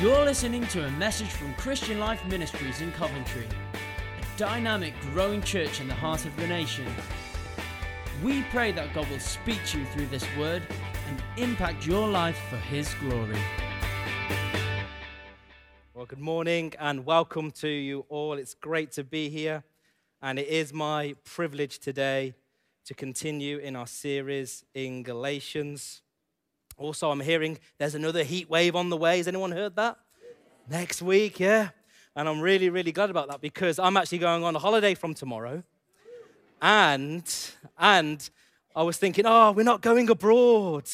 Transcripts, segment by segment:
You're listening to a message from Christian Life Ministries in Coventry, a dynamic, growing church in the heart of the nation. We pray that God will speak to you through this word and impact your life for His glory. Well, good morning and welcome to you all. It's great to be here, and it is my privilege today to continue in our series in Galatians. Also, I'm hearing there's another heat wave on the way. Has anyone heard that? Next week, yeah. And I'm really, really glad about that because I'm actually going on a holiday from tomorrow. And, and I was thinking, oh, we're not going abroad.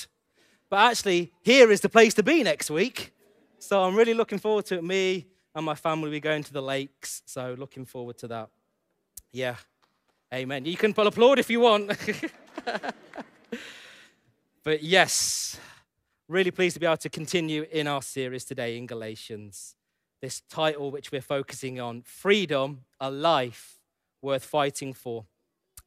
But actually, here is the place to be next week. So I'm really looking forward to it. Me and my family, we're going to the lakes. So looking forward to that. Yeah. Amen. You can applaud if you want. but yes, really pleased to be able to continue in our series today in Galatians. This title, which we're focusing on Freedom, a Life Worth Fighting for.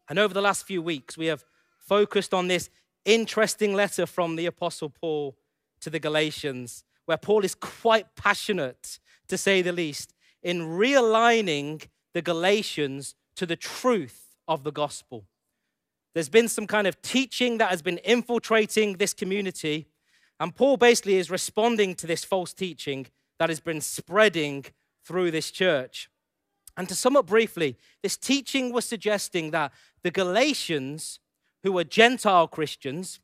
And over the last few weeks, we have focused on this interesting letter from the Apostle Paul to the Galatians, where Paul is quite passionate, to say the least, in realigning the Galatians to the truth of the gospel. There's been some kind of teaching that has been infiltrating this community and Paul basically is responding to this false teaching that has been spreading through this church. And to sum up briefly, this teaching was suggesting that the Galatians, who were Gentile Christians,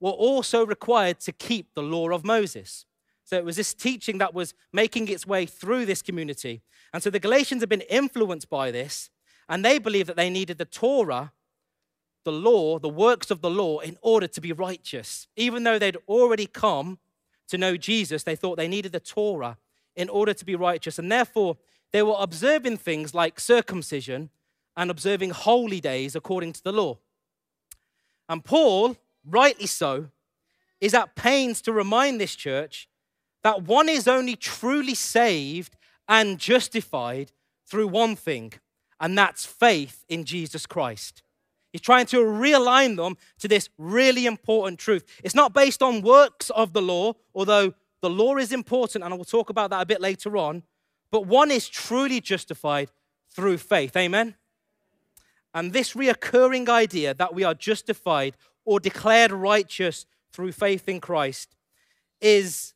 were also required to keep the law of Moses. So it was this teaching that was making its way through this community. And so the Galatians have been influenced by this, and they believed that they needed the Torah the law, the works of the law, in order to be righteous. Even though they'd already come to know Jesus, they thought they needed the Torah in order to be righteous. And therefore, they were observing things like circumcision and observing holy days according to the law. And Paul, rightly so, is at pains to remind this church that one is only truly saved and justified through one thing, and that's faith in Jesus Christ. He's trying to realign them to this really important truth. It's not based on works of the law, although the law is important, and I will talk about that a bit later on. But one is truly justified through faith. Amen? And this reoccurring idea that we are justified or declared righteous through faith in Christ is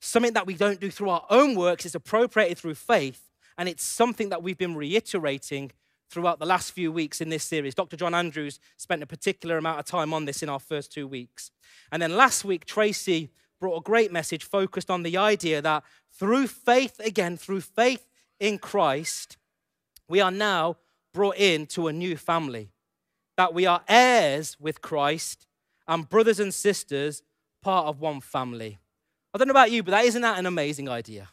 something that we don't do through our own works, it's appropriated through faith, and it's something that we've been reiterating throughout the last few weeks in this series. Dr. John Andrews spent a particular amount of time on this in our first two weeks. And then last week, Tracy brought a great message focused on the idea that through faith, again, through faith in Christ, we are now brought into a new family. That we are heirs with Christ and brothers and sisters, part of one family. I don't know about you, but that isn't that an amazing idea?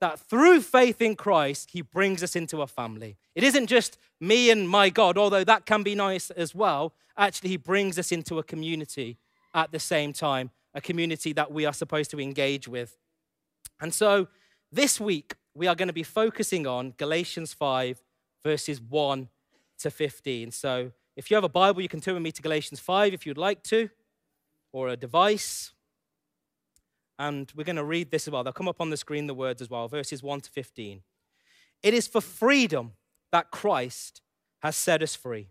That through faith in Christ, he brings us into a family. It isn't just me and my God, although that can be nice as well. Actually, he brings us into a community at the same time, a community that we are supposed to engage with. And so this week, we are going to be focusing on Galatians 5, verses 1 to 15. So if you have a Bible, you can turn with me to Galatians 5 if you'd like to, or a device. And we're going to read this as well. They'll come up on the screen, the words as well, verses 1 to 15. It is for freedom that Christ has set us free.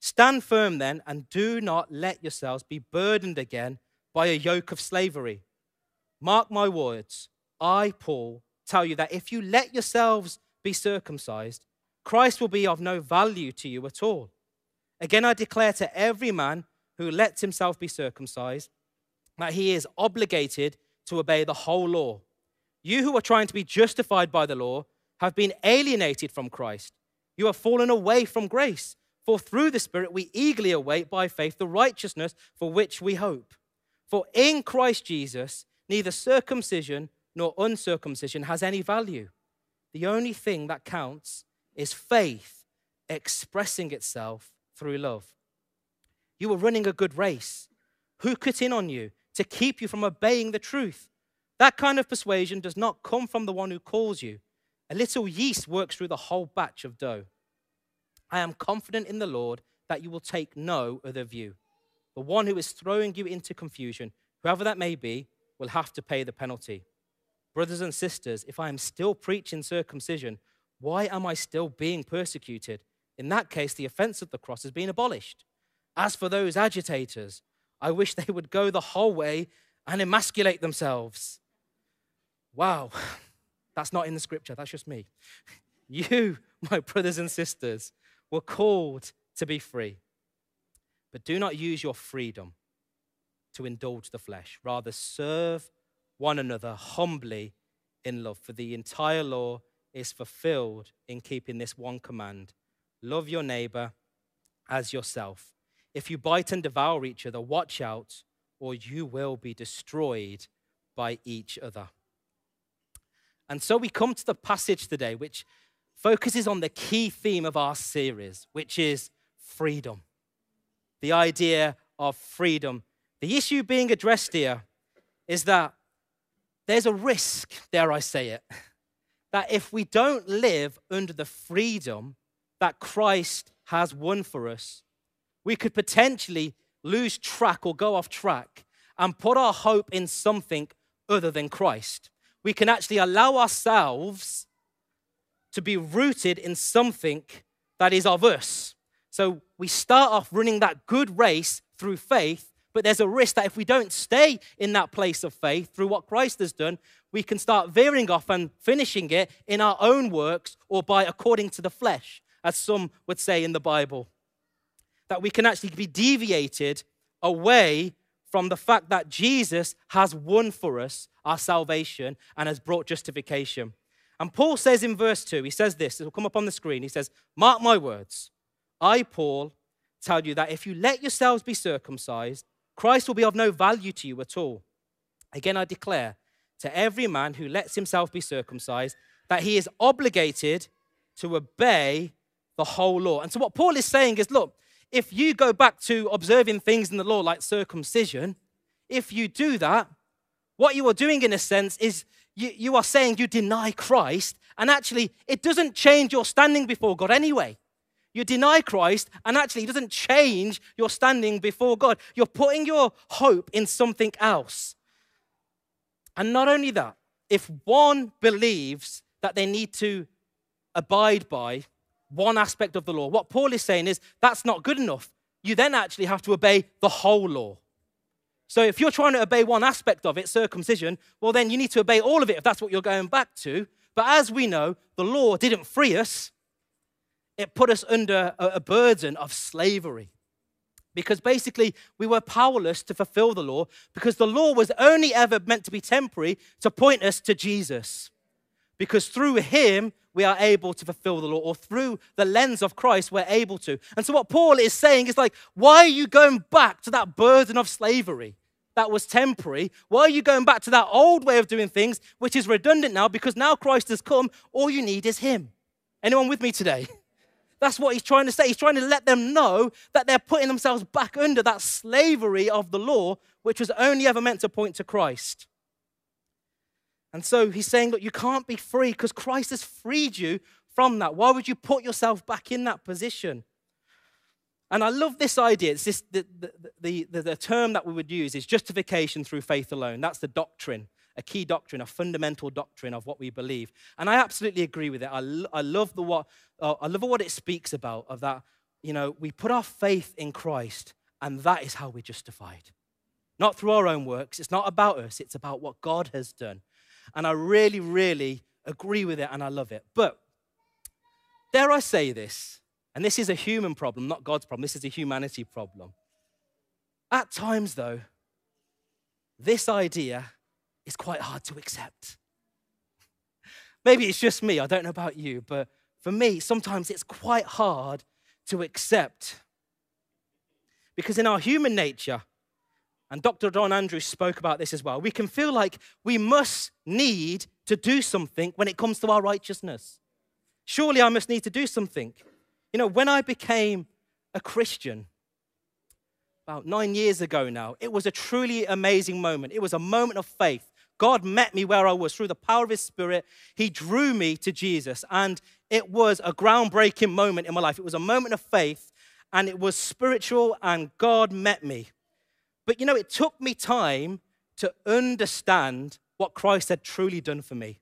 Stand firm then, and do not let yourselves be burdened again by a yoke of slavery. Mark my words, I, Paul, tell you that if you let yourselves be circumcised, Christ will be of no value to you at all. Again, I declare to every man who lets himself be circumcised that he is obligated to obey the whole law. You who are trying to be justified by the law have been alienated from Christ. You have fallen away from grace. For through the Spirit we eagerly await by faith the righteousness for which we hope. For in Christ Jesus, neither circumcision nor uncircumcision has any value. The only thing that counts is faith expressing itself through love. You were running a good race. Who cut in on you? To keep you from obeying the truth. That kind of persuasion does not come from the one who calls you. A little yeast works through the whole batch of dough. I am confident in the Lord that you will take no other view. The one who is throwing you into confusion, whoever that may be, will have to pay the penalty. Brothers and sisters, if I am still preaching circumcision, why am I still being persecuted? In that case, the offense of the cross has been abolished. As for those agitators, I wish they would go the whole way and emasculate themselves. Wow, that's not in the scripture, that's just me. You, my brothers and sisters, were called to be free. But do not use your freedom to indulge the flesh. Rather, serve one another humbly in love. For the entire law is fulfilled in keeping this one command love your neighbor as yourself. If you bite and devour each other, watch out, or you will be destroyed by each other. And so we come to the passage today, which focuses on the key theme of our series, which is freedom. The idea of freedom. The issue being addressed here is that there's a risk, dare I say it, that if we don't live under the freedom that Christ has won for us, we could potentially lose track or go off track and put our hope in something other than Christ. We can actually allow ourselves to be rooted in something that is of us. So we start off running that good race through faith, but there's a risk that if we don't stay in that place of faith through what Christ has done, we can start veering off and finishing it in our own works or by according to the flesh, as some would say in the Bible that we can actually be deviated away from the fact that Jesus has won for us our salvation and has brought justification. And Paul says in verse 2, he says this, it will come up on the screen. He says, Mark my words. I, Paul, tell you that if you let yourselves be circumcised, Christ will be of no value to you at all. Again, I declare to every man who lets himself be circumcised that he is obligated to obey the whole law. And so, what Paul is saying is look, if you go back to observing things in the law like circumcision, if you do that, what you are doing in a sense is you, you are saying you deny Christ, and actually, it doesn't change your standing before God anyway. You deny Christ, and actually, it doesn't change your standing before God. You're putting your hope in something else. And not only that, if one believes that they need to abide by one aspect of the law. What Paul is saying is that's not good enough. You then actually have to obey the whole law. So if you're trying to obey one aspect of it, circumcision, well, then you need to obey all of it if that's what you're going back to. But as we know, the law didn't free us, it put us under a burden of slavery. Because basically, we were powerless to fulfill the law because the law was only ever meant to be temporary to point us to Jesus. Because through him, we are able to fulfill the law, or through the lens of Christ, we're able to. And so, what Paul is saying is like, why are you going back to that burden of slavery? That was temporary. Why are you going back to that old way of doing things, which is redundant now because now Christ has come? All you need is Him. Anyone with me today? That's what he's trying to say. He's trying to let them know that they're putting themselves back under that slavery of the law, which was only ever meant to point to Christ. And so he's saying, look, you can't be free because Christ has freed you from that. Why would you put yourself back in that position? And I love this idea. It's this, the, the, the, the term that we would use is justification through faith alone. That's the doctrine, a key doctrine, a fundamental doctrine of what we believe. And I absolutely agree with it. I, I, love, the what, uh, I love what it speaks about, of that, you know, we put our faith in Christ, and that is how we're justified. Not through our own works. It's not about us, it's about what God has done. And I really, really agree with it and I love it. But dare I say this, and this is a human problem, not God's problem, this is a humanity problem. At times, though, this idea is quite hard to accept. Maybe it's just me, I don't know about you, but for me, sometimes it's quite hard to accept. Because in our human nature, and Dr. Don Andrews spoke about this as well. We can feel like we must need to do something when it comes to our righteousness. Surely I must need to do something. You know, when I became a Christian, about nine years ago now, it was a truly amazing moment. It was a moment of faith. God met me where I was through the power of His Spirit. He drew me to Jesus, and it was a groundbreaking moment in my life. It was a moment of faith, and it was spiritual, and God met me. But you know, it took me time to understand what Christ had truly done for me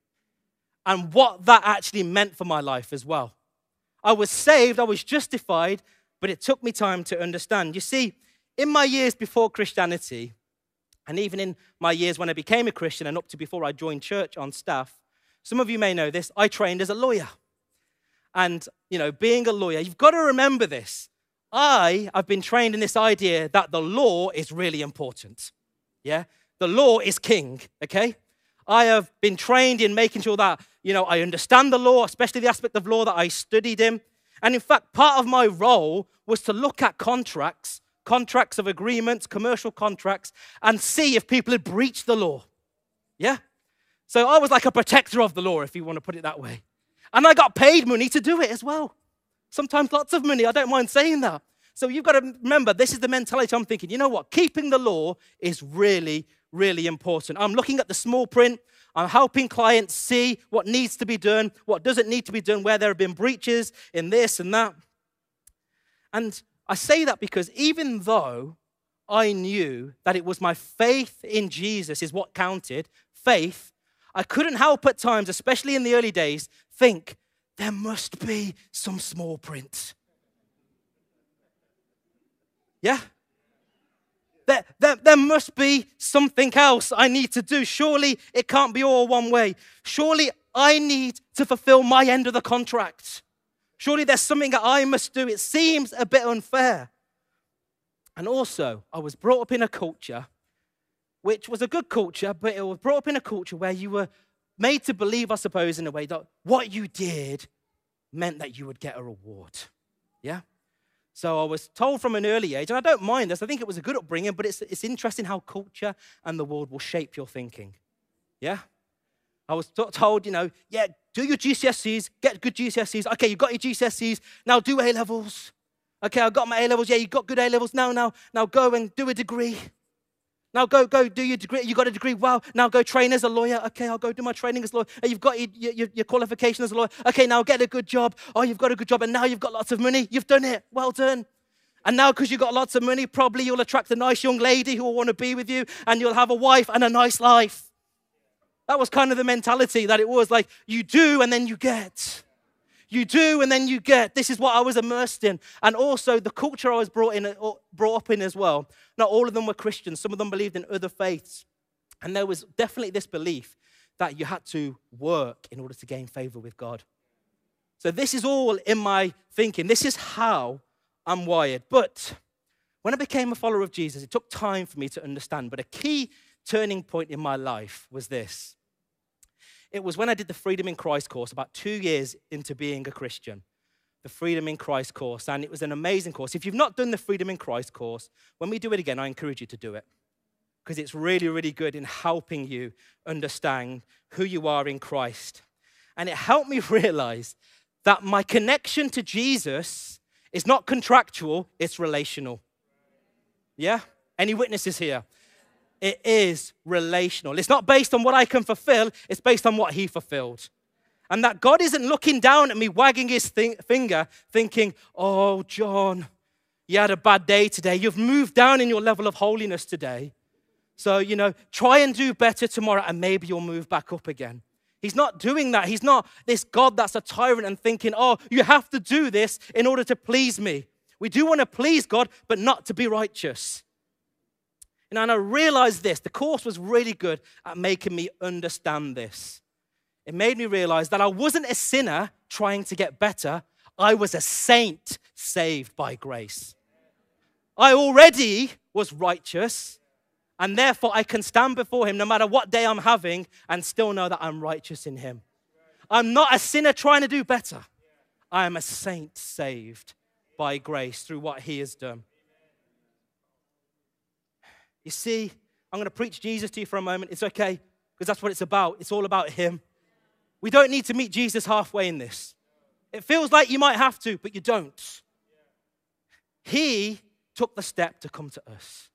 and what that actually meant for my life as well. I was saved, I was justified, but it took me time to understand. You see, in my years before Christianity, and even in my years when I became a Christian and up to before I joined church on staff, some of you may know this, I trained as a lawyer. And, you know, being a lawyer, you've got to remember this. I have been trained in this idea that the law is really important. Yeah? The law is king, okay? I have been trained in making sure that, you know, I understand the law, especially the aspect of law that I studied in. And in fact, part of my role was to look at contracts, contracts of agreements, commercial contracts, and see if people had breached the law. Yeah? So I was like a protector of the law, if you want to put it that way. And I got paid money to do it as well. Sometimes lots of money. I don't mind saying that. So you've got to remember, this is the mentality I'm thinking. You know what? Keeping the law is really, really important. I'm looking at the small print. I'm helping clients see what needs to be done, what doesn't need to be done, where there have been breaches in this and that. And I say that because even though I knew that it was my faith in Jesus is what counted, faith, I couldn't help at times, especially in the early days, think there must be some small print. Yeah? There, there, there must be something else I need to do. Surely it can't be all one way. Surely I need to fulfill my end of the contract. Surely there's something that I must do. It seems a bit unfair. And also, I was brought up in a culture which was a good culture, but it was brought up in a culture where you were made to believe, I suppose, in a way that what you did meant that you would get a reward. Yeah? So I was told from an early age, and I don't mind this, I think it was a good upbringing, but it's, it's interesting how culture and the world will shape your thinking. Yeah? I was told, you know, yeah, do your GCSEs, get good GCSEs. Okay, you got your GCSEs, now do A levels. Okay, I got my A levels. Yeah, you got good A levels. Now, now, now go and do a degree. Now go, go do your degree. You got a degree. Wow. Now go train as a lawyer. Okay, I'll go do my training as a lawyer. You've got your, your, your, qualification as a lawyer. Okay, now get a good job. Oh, you've got a good job, and now you've got lots of money. You've done it. Well done. And now, because you've got lots of money, probably you'll attract a nice young lady who will want to be with you, and you'll have a wife and a nice life. That was kind of the mentality that it was like you do and then you get. You do and then you get. This is what I was immersed in. And also the culture I was brought, in, uh, brought up in as well. Not all of them were Christians, some of them believed in other faiths. And there was definitely this belief that you had to work in order to gain favor with God. So this is all in my thinking. This is how I'm wired. But when I became a follower of Jesus, it took time for me to understand. But a key turning point in my life was this it was when I did the Freedom in Christ course, about two years into being a Christian. The Freedom in Christ course, and it was an amazing course. If you've not done the Freedom in Christ course, when we do it again, I encourage you to do it because it's really, really good in helping you understand who you are in Christ. And it helped me realize that my connection to Jesus is not contractual, it's relational. Yeah? Any witnesses here? It is relational. It's not based on what I can fulfill, it's based on what He fulfilled. And that God isn't looking down at me, wagging His th- finger, thinking, oh, John, you had a bad day today. You've moved down in your level of holiness today. So, you know, try and do better tomorrow, and maybe you'll move back up again. He's not doing that. He's not this God that's a tyrant and thinking, oh, you have to do this in order to please me. We do want to please God, but not to be righteous. And I realized this the course was really good at making me understand this. It made me realize that I wasn't a sinner trying to get better, I was a saint saved by grace. I already was righteous, and therefore I can stand before Him no matter what day I'm having and still know that I'm righteous in Him. I'm not a sinner trying to do better. I am a saint saved by grace through what He has done. You see, I'm going to preach Jesus to you for a moment. It's okay, because that's what it's about. It's all about Him. We don't need to meet Jesus halfway in this. It feels like you might have to, but you don't. He took the step to come to us.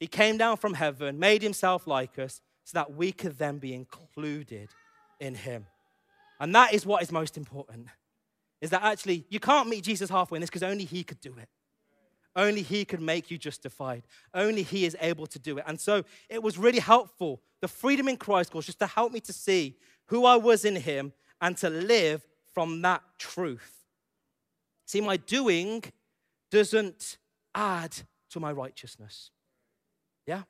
He came down from heaven, made himself like us, so that we could then be included in him. And that is what is most important. Is that actually you can't meet Jesus halfway in this because only he could do it. Only He can make you justified. Only He is able to do it. And so it was really helpful. The freedom in Christ was just to help me to see who I was in Him and to live from that truth. See, my doing doesn't add to my righteousness. Yeah?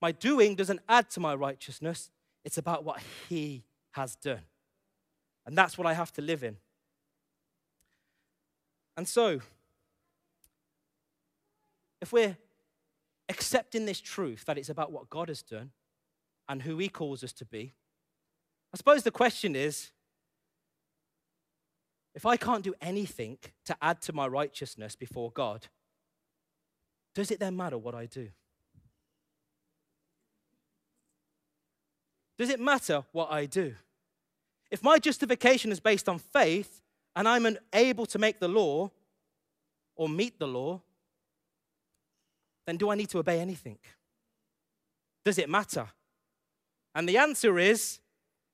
My doing doesn't add to my righteousness, it's about what He has done. And that's what I have to live in. And so, if we're accepting this truth that it's about what God has done and who He calls us to be, I suppose the question is if I can't do anything to add to my righteousness before God, does it then matter what I do? Does it matter what I do? If my justification is based on faith and I'm unable to make the law or meet the law, then do I need to obey anything? Does it matter? And the answer is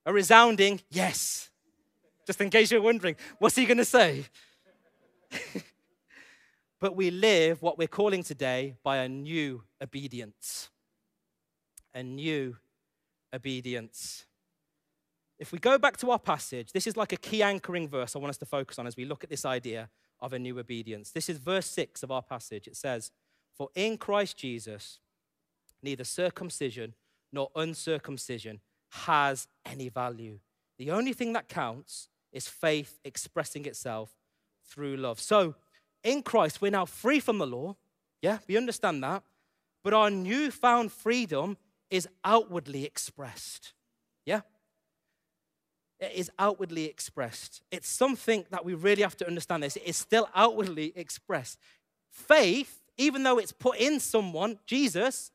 a resounding yes. Just in case you're wondering, what's he going to say? but we live what we're calling today by a new obedience. A new obedience. If we go back to our passage, this is like a key anchoring verse I want us to focus on as we look at this idea of a new obedience. This is verse 6 of our passage. It says, For in Christ Jesus, neither circumcision nor uncircumcision has any value. The only thing that counts is faith expressing itself through love. So, in Christ, we're now free from the law. Yeah, we understand that. But our newfound freedom is outwardly expressed. Yeah? it is outwardly expressed. It's something that we really have to understand this. It is still outwardly expressed. Faith, even though it's put in someone, Jesus,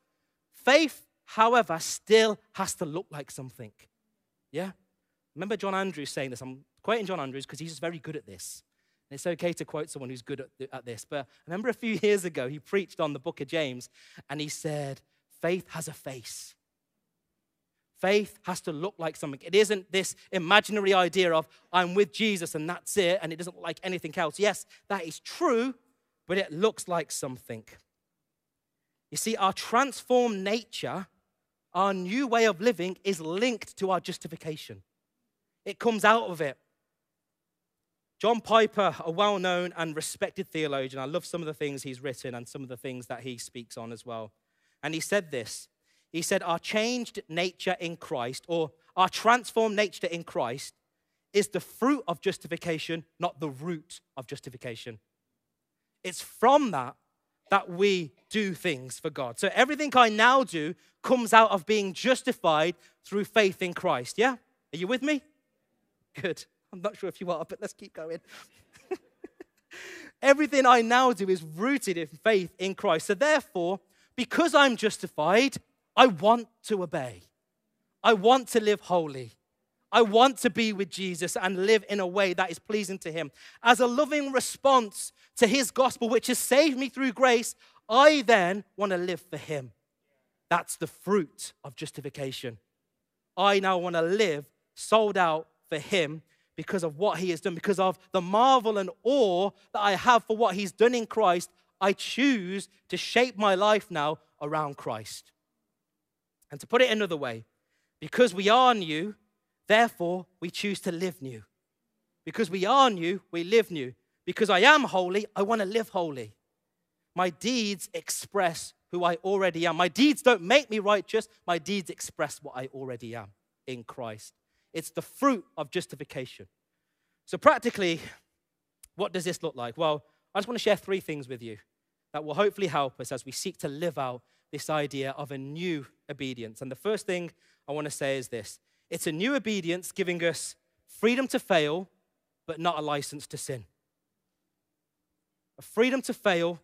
faith, however, still has to look like something. Yeah? Remember John Andrews saying this? I'm quoting John Andrews because he's just very good at this. And it's okay to quote someone who's good at, at this. But I remember a few years ago, he preached on the book of James and he said, Faith has a face. Faith has to look like something. It isn't this imaginary idea of, I'm with Jesus and that's it, and it doesn't look like anything else. Yes, that is true, but it looks like something. You see, our transformed nature, our new way of living, is linked to our justification. It comes out of it. John Piper, a well known and respected theologian, I love some of the things he's written and some of the things that he speaks on as well. And he said this he said, Our changed nature in Christ, or our transformed nature in Christ, is the fruit of justification, not the root of justification. It's from that that we do things for God. So everything I now do comes out of being justified through faith in Christ. Yeah? Are you with me? Good. I'm not sure if you are, but let's keep going. everything I now do is rooted in faith in Christ. So therefore, because I'm justified, I want to obey. I want to live holy. I want to be with Jesus and live in a way that is pleasing to Him. As a loving response to His gospel, which has saved me through grace, I then want to live for Him. That's the fruit of justification. I now want to live sold out for Him because of what He has done, because of the marvel and awe that I have for what He's done in Christ. I choose to shape my life now around Christ. And to put it another way, because we are new, therefore we choose to live new. Because we are new, we live new. Because I am holy, I want to live holy. My deeds express who I already am. My deeds don't make me righteous, my deeds express what I already am in Christ. It's the fruit of justification. So, practically, what does this look like? Well, I just want to share three things with you that will hopefully help us as we seek to live out this idea of a new obedience. And the first thing I want to say is this it's a new obedience giving us freedom to fail, but not a license to sin. A freedom to fail,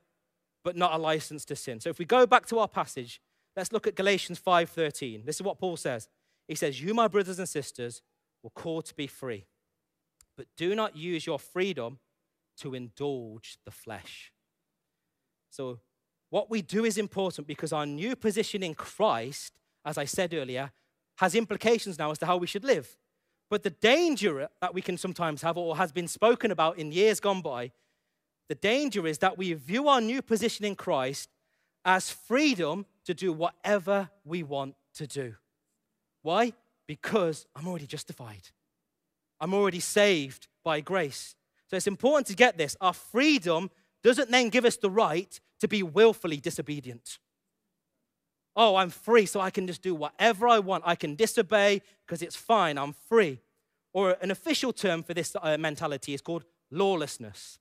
but not a license to sin. So if we go back to our passage, let's look at Galatians 5:13. This is what Paul says. He says, "You my brothers and sisters were called to be free, but do not use your freedom to indulge the flesh." So what we do is important because our new position in Christ, as I said earlier, has implications now as to how we should live. But the danger that we can sometimes have, or has been spoken about in years gone by, the danger is that we view our new position in Christ as freedom to do whatever we want to do. Why? Because I'm already justified. I'm already saved by grace. So it's important to get this. Our freedom doesn't then give us the right to be willfully disobedient. Oh, I'm free, so I can just do whatever I want. I can disobey because it's fine, I'm free. Or an official term for this uh, mentality is called lawlessness.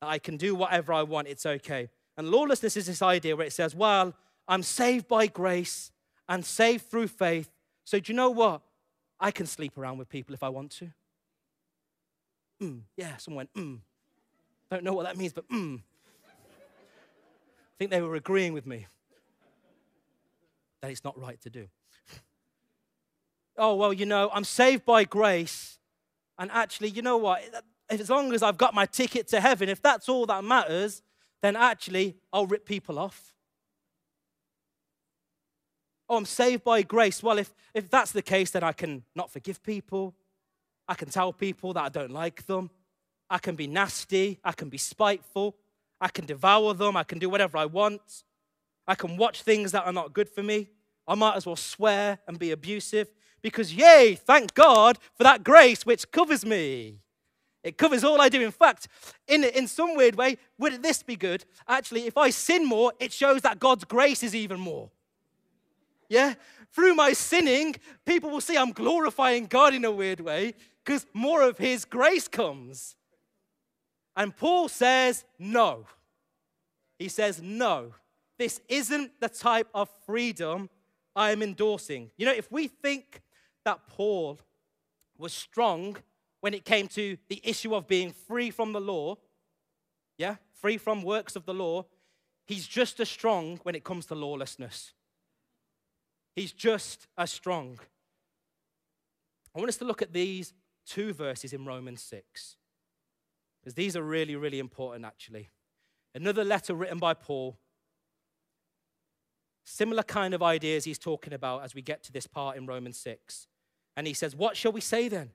I can do whatever I want, it's okay. And lawlessness is this idea where it says, well, I'm saved by grace and saved through faith. So do you know what? I can sleep around with people if I want to. Mm, yeah, someone went, mm. Don't know what that means, but mm. I think they were agreeing with me that it's not right to do. oh, well, you know, I'm saved by grace. And actually, you know what? As long as I've got my ticket to heaven, if that's all that matters, then actually I'll rip people off. Oh, I'm saved by grace. Well, if, if that's the case, then I can not forgive people. I can tell people that I don't like them. I can be nasty. I can be spiteful. I can devour them. I can do whatever I want. I can watch things that are not good for me. I might as well swear and be abusive because, yay, thank God for that grace which covers me. It covers all I do. In fact, in, in some weird way, would this be good? Actually, if I sin more, it shows that God's grace is even more. Yeah? Through my sinning, people will see I'm glorifying God in a weird way because more of His grace comes. And Paul says, no. He says, no. This isn't the type of freedom I am endorsing. You know, if we think that Paul was strong when it came to the issue of being free from the law, yeah, free from works of the law, he's just as strong when it comes to lawlessness. He's just as strong. I want us to look at these two verses in Romans 6, because these are really, really important, actually. Another letter written by Paul. Similar kind of ideas he's talking about as we get to this part in Romans 6. And he says, What shall we say then?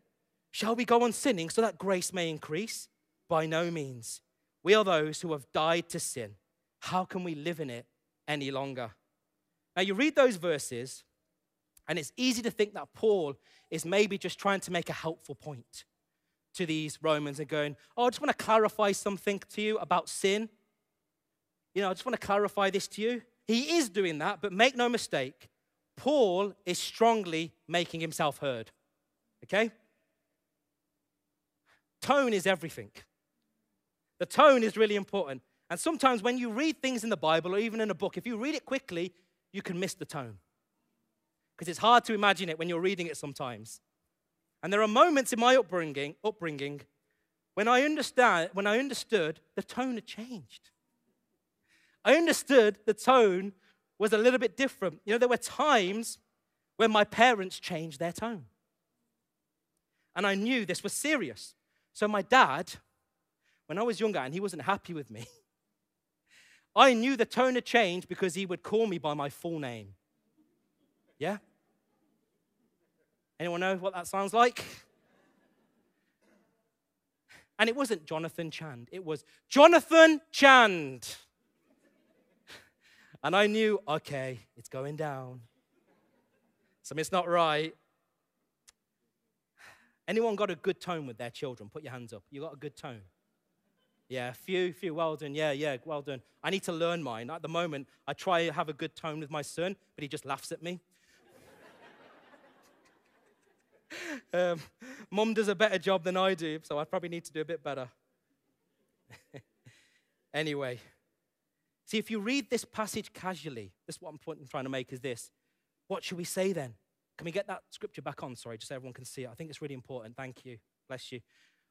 Shall we go on sinning so that grace may increase? By no means. We are those who have died to sin. How can we live in it any longer? Now, you read those verses, and it's easy to think that Paul is maybe just trying to make a helpful point to these Romans and going, Oh, I just want to clarify something to you about sin. You know, I just want to clarify this to you. He is doing that, but make no mistake, Paul is strongly making himself heard. Okay? Tone is everything. The tone is really important. And sometimes when you read things in the Bible or even in a book, if you read it quickly, you can miss the tone. Because it's hard to imagine it when you're reading it sometimes. And there are moments in my upbringing, upbringing when I understand, when I understood the tone had changed. I understood the tone was a little bit different. You know, there were times when my parents changed their tone. And I knew this was serious. So, my dad, when I was younger and he wasn't happy with me, I knew the tone had changed because he would call me by my full name. Yeah? Anyone know what that sounds like? And it wasn't Jonathan Chand, it was Jonathan Chand. And I knew, okay, it's going down. Something's not right. Anyone got a good tone with their children? Put your hands up. You got a good tone. Yeah, few, few. Well done. Yeah, yeah, well done. I need to learn mine. At the moment, I try to have a good tone with my son, but he just laughs at me. um, Mum does a better job than I do, so I probably need to do a bit better. anyway, see, if you read this passage casually, this is what I'm trying to make is this. What should we say then? Can we get that scripture back on? Sorry, just so everyone can see it. I think it's really important. Thank you. Bless you.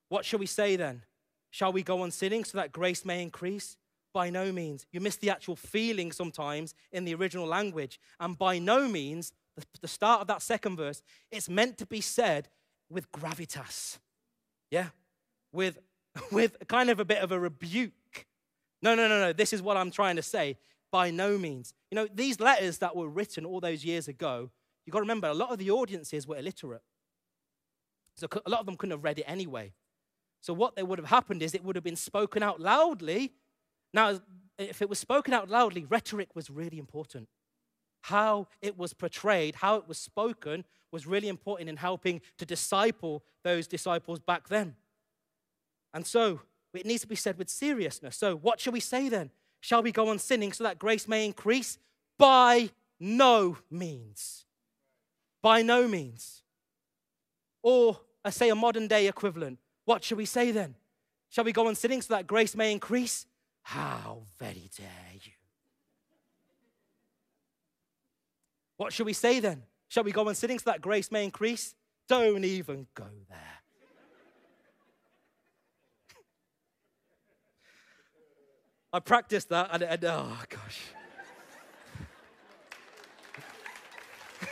What shall we say then? Shall we go on sinning so that grace may increase? By no means. You miss the actual feeling sometimes in the original language. And by no means, the start of that second verse, it's meant to be said with gravitas. Yeah? With, with kind of a bit of a rebuke. No, no, no, no. This is what I'm trying to say. By no means. You know, these letters that were written all those years ago, You've got to remember, a lot of the audiences were illiterate. So a lot of them couldn't have read it anyway. So, what would have happened is it would have been spoken out loudly. Now, if it was spoken out loudly, rhetoric was really important. How it was portrayed, how it was spoken, was really important in helping to disciple those disciples back then. And so, it needs to be said with seriousness. So, what shall we say then? Shall we go on sinning so that grace may increase? By no means. By no means. Or, I say, a modern day equivalent. What shall we say then? Shall we go on sinning so that grace may increase? How very dare you? What shall we say then? Shall we go on sinning so that grace may increase? Don't even go there. I practiced that and, and oh gosh.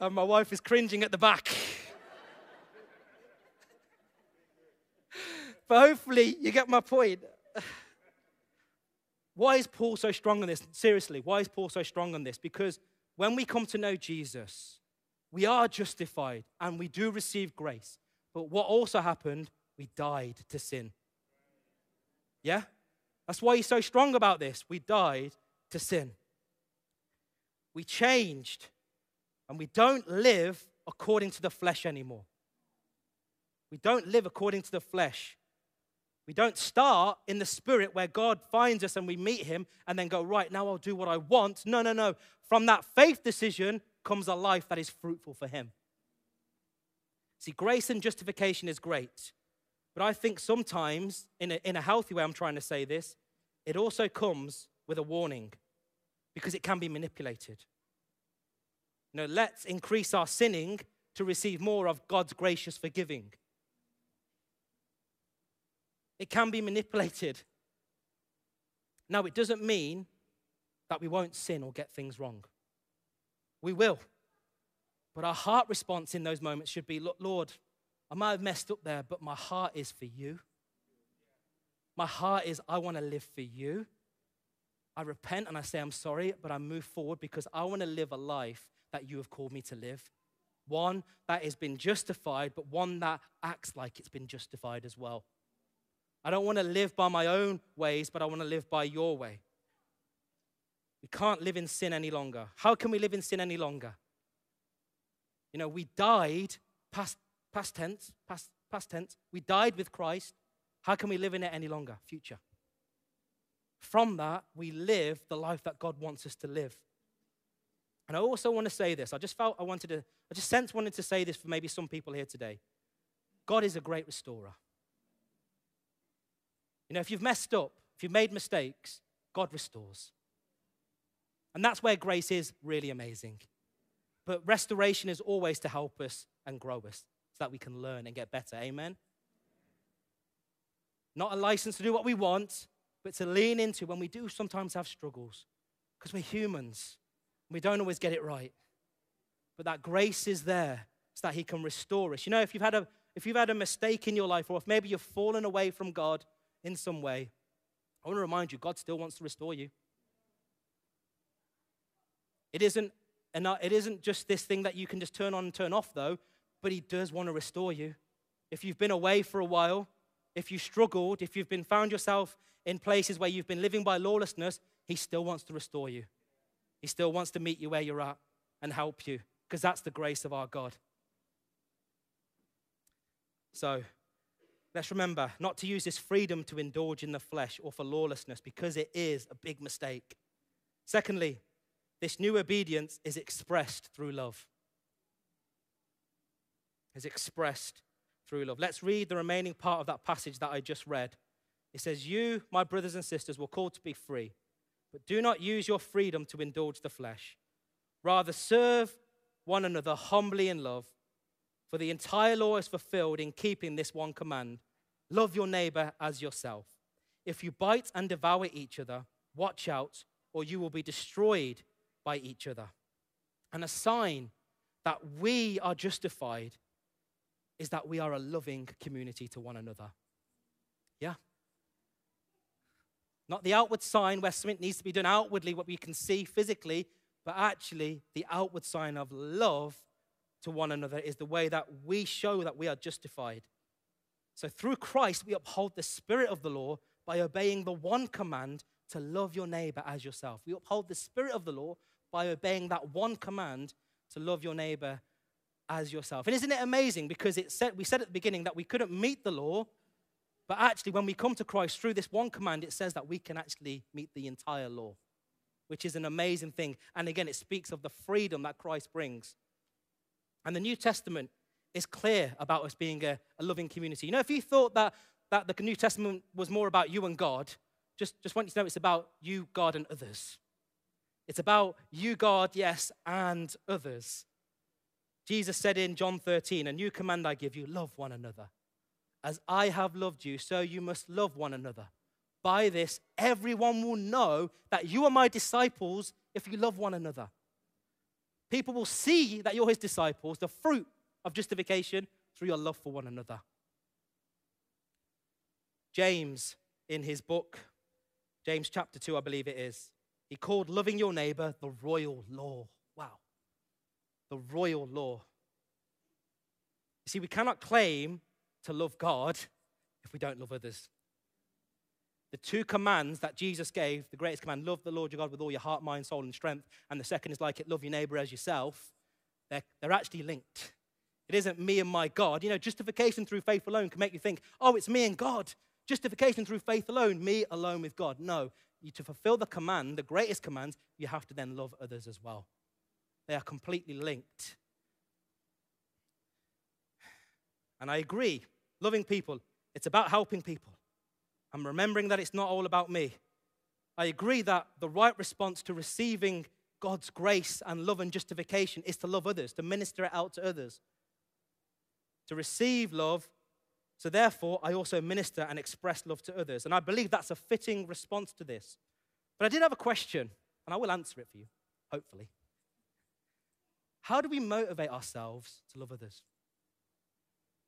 and my wife is cringing at the back. but hopefully, you get my point. Why is Paul so strong on this? Seriously, why is Paul so strong on this? Because when we come to know Jesus, we are justified and we do receive grace. But what also happened, we died to sin. Yeah? That's why he's so strong about this. We died to sin. We changed and we don't live according to the flesh anymore. We don't live according to the flesh. We don't start in the spirit where God finds us and we meet him and then go, right, now I'll do what I want. No, no, no. From that faith decision comes a life that is fruitful for him. See, grace and justification is great. But I think sometimes, in a, in a healthy way, I'm trying to say this, it also comes with a warning because it can be manipulated. You know, let's increase our sinning to receive more of God's gracious forgiving. It can be manipulated. Now, it doesn't mean that we won't sin or get things wrong. We will. But our heart response in those moments should be Lord, I might have messed up there, but my heart is for you. My heart is, I want to live for you. I repent and I say, I'm sorry, but I move forward because I want to live a life that you have called me to live. One that has been justified, but one that acts like it's been justified as well. I don't want to live by my own ways, but I want to live by your way. We can't live in sin any longer. How can we live in sin any longer? You know, we died, past, past tense, past, past tense, we died with Christ. How can we live in it any longer? Future. From that, we live the life that God wants us to live. And I also want to say this. I just felt I wanted to, I just sensed wanted to say this for maybe some people here today. God is a great restorer. You know, if you've messed up, if you've made mistakes, God restores. And that's where grace is really amazing. But restoration is always to help us and grow us so that we can learn and get better. Amen? Not a license to do what we want, but to lean into when we do sometimes have struggles because we're humans. We don't always get it right. But that grace is there so that He can restore us. You know, if you've had a, if you've had a mistake in your life, or if maybe you've fallen away from God in some way, I want to remind you God still wants to restore you. It isn't, and it isn't just this thing that you can just turn on and turn off, though, but He does want to restore you. If you've been away for a while, if you struggled, if you've been found yourself in places where you've been living by lawlessness, He still wants to restore you. He still wants to meet you where you're at and help you because that's the grace of our God. So let's remember not to use this freedom to indulge in the flesh or for lawlessness because it is a big mistake. Secondly, this new obedience is expressed through love. Is expressed through love. Let's read the remaining part of that passage that I just read. It says, You, my brothers and sisters, were called to be free. But do not use your freedom to indulge the flesh. Rather, serve one another humbly in love. For the entire law is fulfilled in keeping this one command love your neighbor as yourself. If you bite and devour each other, watch out, or you will be destroyed by each other. And a sign that we are justified is that we are a loving community to one another. Yeah? Not the outward sign where something needs to be done outwardly, what we can see physically, but actually the outward sign of love to one another is the way that we show that we are justified. So through Christ, we uphold the spirit of the law by obeying the one command to love your neighbor as yourself. We uphold the spirit of the law by obeying that one command to love your neighbor as yourself. And isn't it amazing? Because it said, we said at the beginning that we couldn't meet the law, but actually, when we come to Christ through this one command, it says that we can actually meet the entire law, which is an amazing thing. And again, it speaks of the freedom that Christ brings. And the New Testament is clear about us being a, a loving community. You know, if you thought that, that the New Testament was more about you and God, just, just want you to know it's about you, God, and others. It's about you, God, yes, and others. Jesus said in John 13, A new command I give you love one another. As I have loved you, so you must love one another. By this, everyone will know that you are my disciples if you love one another. People will see that you're his disciples, the fruit of justification through your love for one another. James, in his book, James chapter 2, I believe it is, he called loving your neighbor the royal law. Wow the royal law. You see, we cannot claim to love God if we don't love others. The two commands that Jesus gave, the greatest command, love the Lord your God with all your heart, mind, soul, and strength, and the second is like it, love your neighbor as yourself, they're, they're actually linked. It isn't me and my God. You know, justification through faith alone can make you think, oh, it's me and God. Justification through faith alone, me alone with God. No, you, to fulfill the command, the greatest command, you have to then love others as well. They are completely linked. And I agree, loving people, it's about helping people. I'm remembering that it's not all about me. I agree that the right response to receiving God's grace and love and justification is to love others, to minister it out to others, to receive love. So, therefore, I also minister and express love to others. And I believe that's a fitting response to this. But I did have a question, and I will answer it for you, hopefully. How do we motivate ourselves to love others?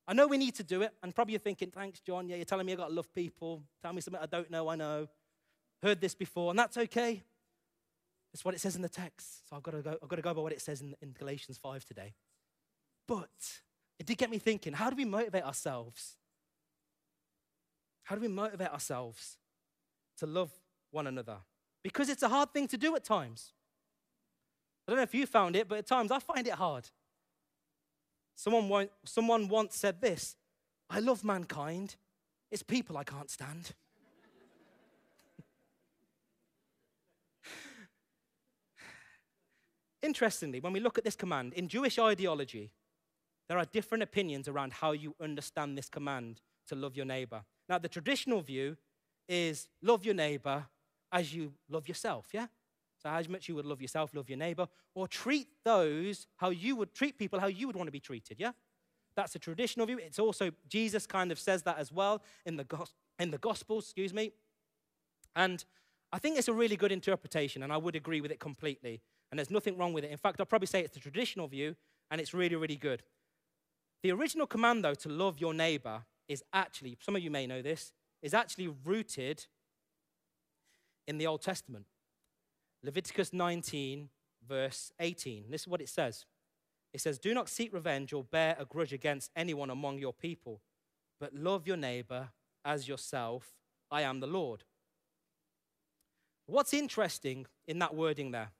I know we need to do it, and probably you're thinking, thanks, John. Yeah, you're telling me I've got to love people. Tell me something I don't know, I know. Heard this before, and that's okay. It's what it says in the text. So I've got to go, I've got to go by what it says in, in Galatians 5 today. But it did get me thinking how do we motivate ourselves? How do we motivate ourselves to love one another? Because it's a hard thing to do at times. I don't know if you found it, but at times I find it hard. Someone, someone once said this I love mankind, it's people I can't stand. Interestingly, when we look at this command, in Jewish ideology, there are different opinions around how you understand this command to love your neighbor. Now, the traditional view is love your neighbor as you love yourself, yeah? So, how much you would love yourself, love your neighbor, or treat those how you would treat people how you would want to be treated, yeah? That's a traditional view. It's also, Jesus kind of says that as well in the, in the Gospels, excuse me. And I think it's a really good interpretation, and I would agree with it completely. And there's nothing wrong with it. In fact, I'll probably say it's the traditional view, and it's really, really good. The original command, though, to love your neighbor is actually, some of you may know this, is actually rooted in the Old Testament. Leviticus 19, verse 18. This is what it says it says, Do not seek revenge or bear a grudge against anyone among your people, but love your neighbor as yourself. I am the Lord. What's interesting in that wording there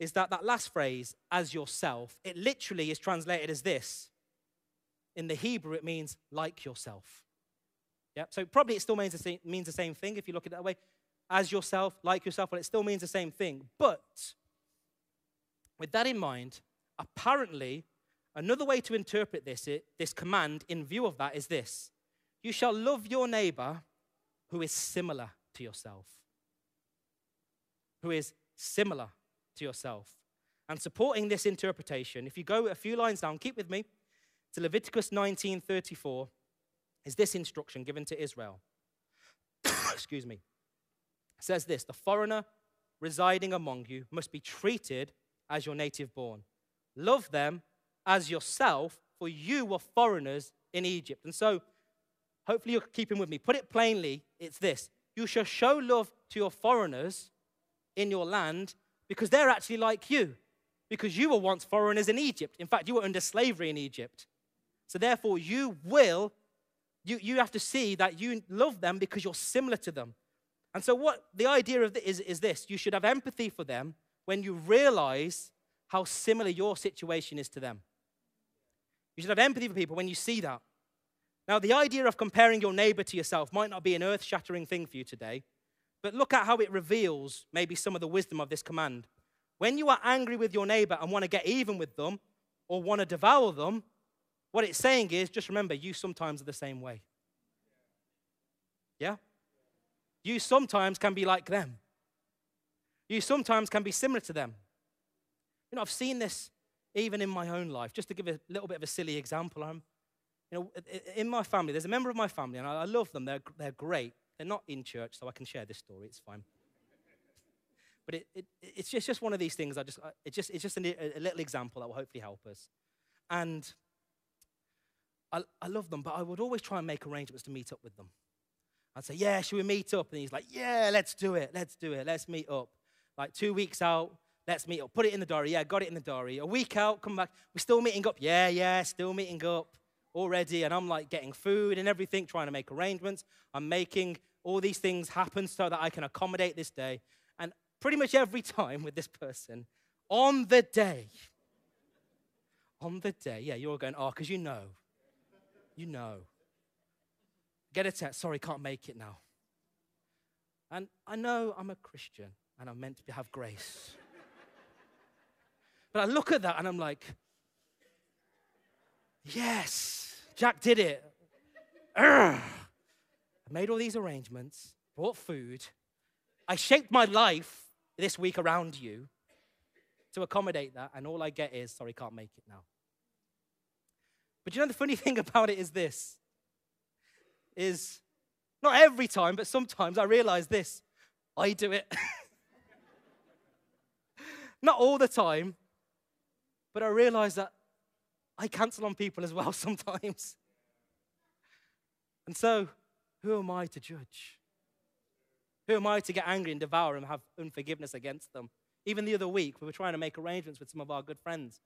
is that that last phrase, as yourself, it literally is translated as this. In the Hebrew, it means like yourself. Yeah, so probably it still means the same, means the same thing if you look at it that way as yourself, like yourself, well, it still means the same thing. But with that in mind, apparently, another way to interpret this, this command in view of that is this You shall love your neighbor who is similar to yourself. Who is similar to yourself. And supporting this interpretation, if you go a few lines down, keep with me, to Leviticus 19:34, is this instruction given to Israel. Excuse me says this The foreigner residing among you must be treated as your native born. Love them as yourself, for you were foreigners in Egypt. And so, hopefully, you're keeping with me. Put it plainly, it's this you shall show love to your foreigners in your land because they're actually like you. because you were once foreigners in Egypt. In fact, you were under slavery in Egypt. So therefore, you will, you, you have to see that you love them because you're similar to them. And so, what the idea of this is, is this you should have empathy for them when you realize how similar your situation is to them. You should have empathy for people when you see that. Now, the idea of comparing your neighbor to yourself might not be an earth shattering thing for you today, but look at how it reveals maybe some of the wisdom of this command. When you are angry with your neighbor and want to get even with them or want to devour them, what it's saying is just remember, you sometimes are the same way. Yeah? You sometimes can be like them. You sometimes can be similar to them. You know, I've seen this even in my own life. Just to give a little bit of a silly example, I'm, you know, in my family, there's a member of my family, and I love them. They're, they're great. They're not in church, so I can share this story. It's fine. But it, it, it's just, just one of these things. I just, it just, it's just a, a little example that will hopefully help us. And I, I love them, but I would always try and make arrangements to meet up with them. I'd say, Yeah, should we meet up? And he's like, Yeah, let's do it. Let's do it. Let's meet up. Like two weeks out, let's meet up. Put it in the diary. Yeah, got it in the diary. A week out, come back. We're still meeting up. Yeah, yeah, still meeting up already. And I'm like getting food and everything, trying to make arrangements. I'm making all these things happen so that I can accommodate this day. And pretty much every time with this person, on the day, on the day, yeah, you're going, oh, because you know, you know. Get a text, sorry, can't make it now. And I know I'm a Christian and I'm meant to have grace. but I look at that and I'm like, yes, Jack did it. I made all these arrangements, bought food. I shaped my life this week around you to accommodate that, and all I get is, sorry, can't make it now. But you know, the funny thing about it is this is not every time, but sometimes I realize this I do it. not all the time, but I realize that I cancel on people as well sometimes. And so, who am I to judge? Who am I to get angry and devour and have unforgiveness against them? Even the other week, we were trying to make arrangements with some of our good friends.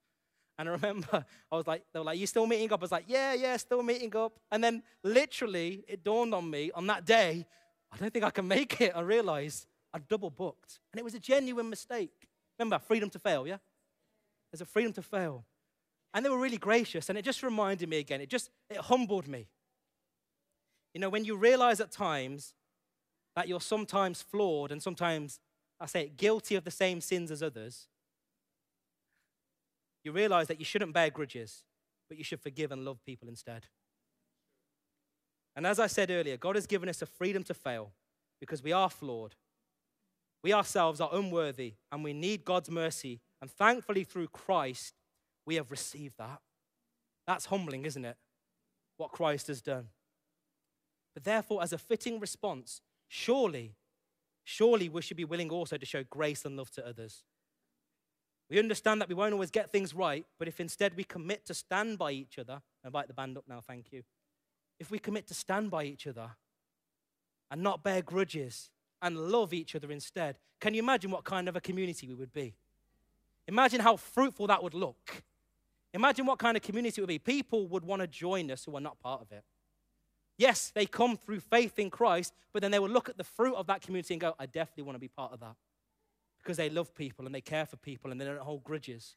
And I remember I was like, they were like, You still meeting up? I was like, Yeah, yeah, still meeting up. And then literally, it dawned on me on that day, I don't think I can make it. I realized I double booked. And it was a genuine mistake. Remember, freedom to fail, yeah? There's a freedom to fail. And they were really gracious. And it just reminded me again, it just, it humbled me. You know, when you realize at times that you're sometimes flawed and sometimes, I say it, guilty of the same sins as others, you realize that you shouldn't bear grudges, but you should forgive and love people instead. And as I said earlier, God has given us a freedom to fail because we are flawed. We ourselves are unworthy and we need God's mercy. And thankfully, through Christ, we have received that. That's humbling, isn't it? What Christ has done. But therefore, as a fitting response, surely, surely we should be willing also to show grace and love to others. We understand that we won't always get things right, but if instead we commit to stand by each other, invite the band up now, thank you. If we commit to stand by each other and not bear grudges and love each other instead, can you imagine what kind of a community we would be? Imagine how fruitful that would look. Imagine what kind of community it would be. People would want to join us who are not part of it. Yes, they come through faith in Christ, but then they will look at the fruit of that community and go, I definitely want to be part of that. Because they love people and they care for people and they don't hold grudges.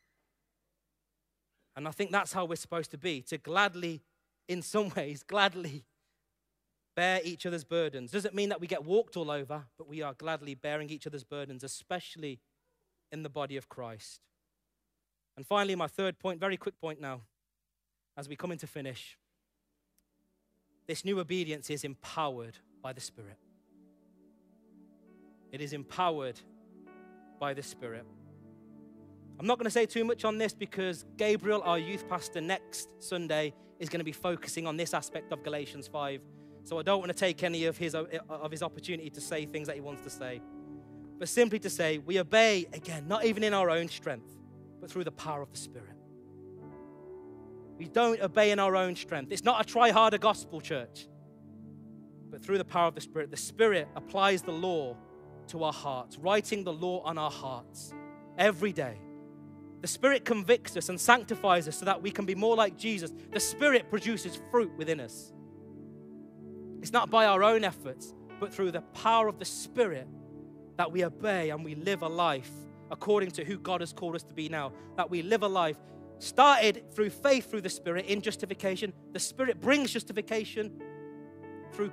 And I think that's how we're supposed to be to gladly, in some ways, gladly bear each other's burdens. Doesn't mean that we get walked all over, but we are gladly bearing each other's burdens, especially in the body of Christ. And finally, my third point, very quick point now, as we come into finish. This new obedience is empowered by the Spirit. It is empowered by the Spirit. I'm not going to say too much on this because Gabriel, our youth pastor, next Sunday is going to be focusing on this aspect of Galatians 5. So I don't want to take any of his, of his opportunity to say things that he wants to say. But simply to say, we obey, again, not even in our own strength, but through the power of the Spirit. We don't obey in our own strength. It's not a try harder gospel, church. But through the power of the Spirit, the Spirit applies the law to our hearts, writing the law on our hearts every day. The Spirit convicts us and sanctifies us so that we can be more like Jesus. The Spirit produces fruit within us. It's not by our own efforts, but through the power of the Spirit that we obey and we live a life according to who God has called us to be now. That we live a life started through faith through the Spirit in justification. The Spirit brings justification through,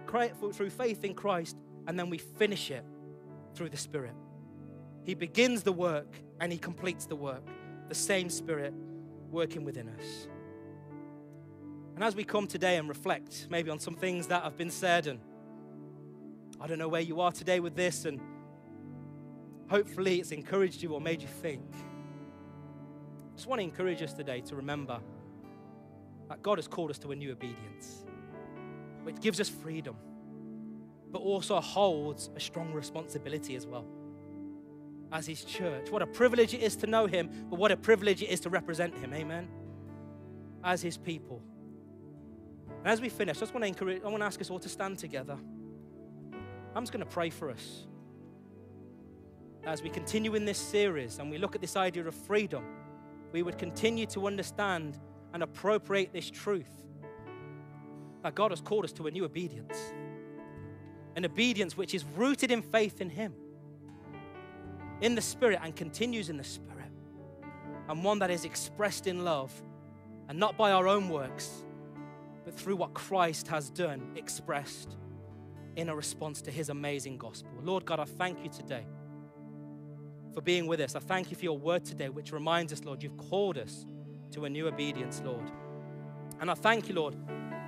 through faith in Christ, and then we finish it through the Spirit. He begins the work and He completes the work. The same Spirit working within us. And as we come today and reflect maybe on some things that have been said, and I don't know where you are today with this, and hopefully it's encouraged you or made you think. I just want to encourage us today to remember that God has called us to a new obedience, which gives us freedom, but also holds a strong responsibility as well as His church. What a privilege it is to know Him, but what a privilege it is to represent Him. Amen. As His people. And as we finish, I just want to encourage, I want to ask us all to stand together. I'm just going to pray for us. As we continue in this series and we look at this idea of freedom, we would continue to understand and appropriate this truth that God has called us to a new obedience. An obedience which is rooted in faith in Him in the Spirit and continues in the Spirit, and one that is expressed in love and not by our own works, but through what Christ has done, expressed in a response to his amazing gospel. Lord God, I thank you today for being with us. I thank you for your word today, which reminds us, Lord, you've called us to a new obedience, Lord. And I thank you, Lord,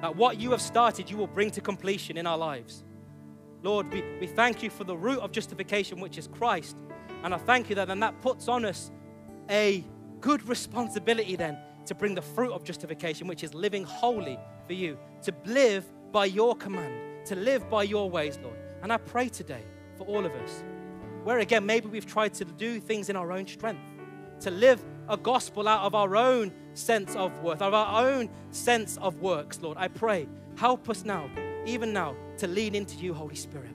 that what you have started, you will bring to completion in our lives. Lord, we, we thank you for the root of justification, which is Christ. And I thank you that then that puts on us a good responsibility then to bring the fruit of justification, which is living holy for you, to live by your command, to live by your ways, Lord. And I pray today for all of us, where again, maybe we've tried to do things in our own strength, to live a gospel out of our own sense of worth, of our own sense of works, Lord. I pray, help us now, even now, to lean into you, Holy Spirit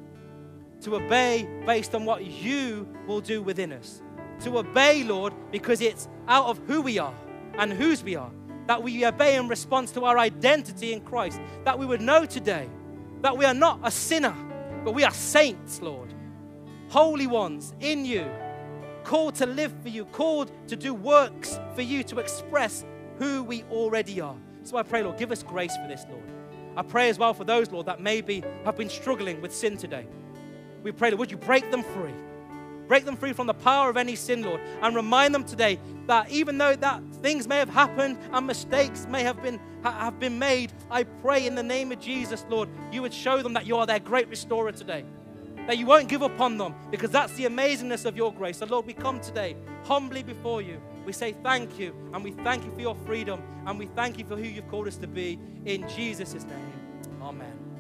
to obey based on what you will do within us. To obey, Lord, because it's out of who we are and whose we are. That we obey in response to our identity in Christ. That we would know today that we are not a sinner, but we are saints, Lord. Holy ones in you, called to live for you, called to do works for you, to express who we already are. So I pray, Lord, give us grace for this, Lord. I pray as well for those, Lord, that maybe have been struggling with sin today. We pray, Lord, would you break them free? Break them free from the power of any sin, Lord, and remind them today that even though that things may have happened and mistakes may have been have been made, I pray in the name of Jesus, Lord, you would show them that you are their great restorer today. That you won't give up on them because that's the amazingness of your grace. So, Lord, we come today humbly before you. We say thank you, and we thank you for your freedom, and we thank you for who you've called us to be. In Jesus' name, amen.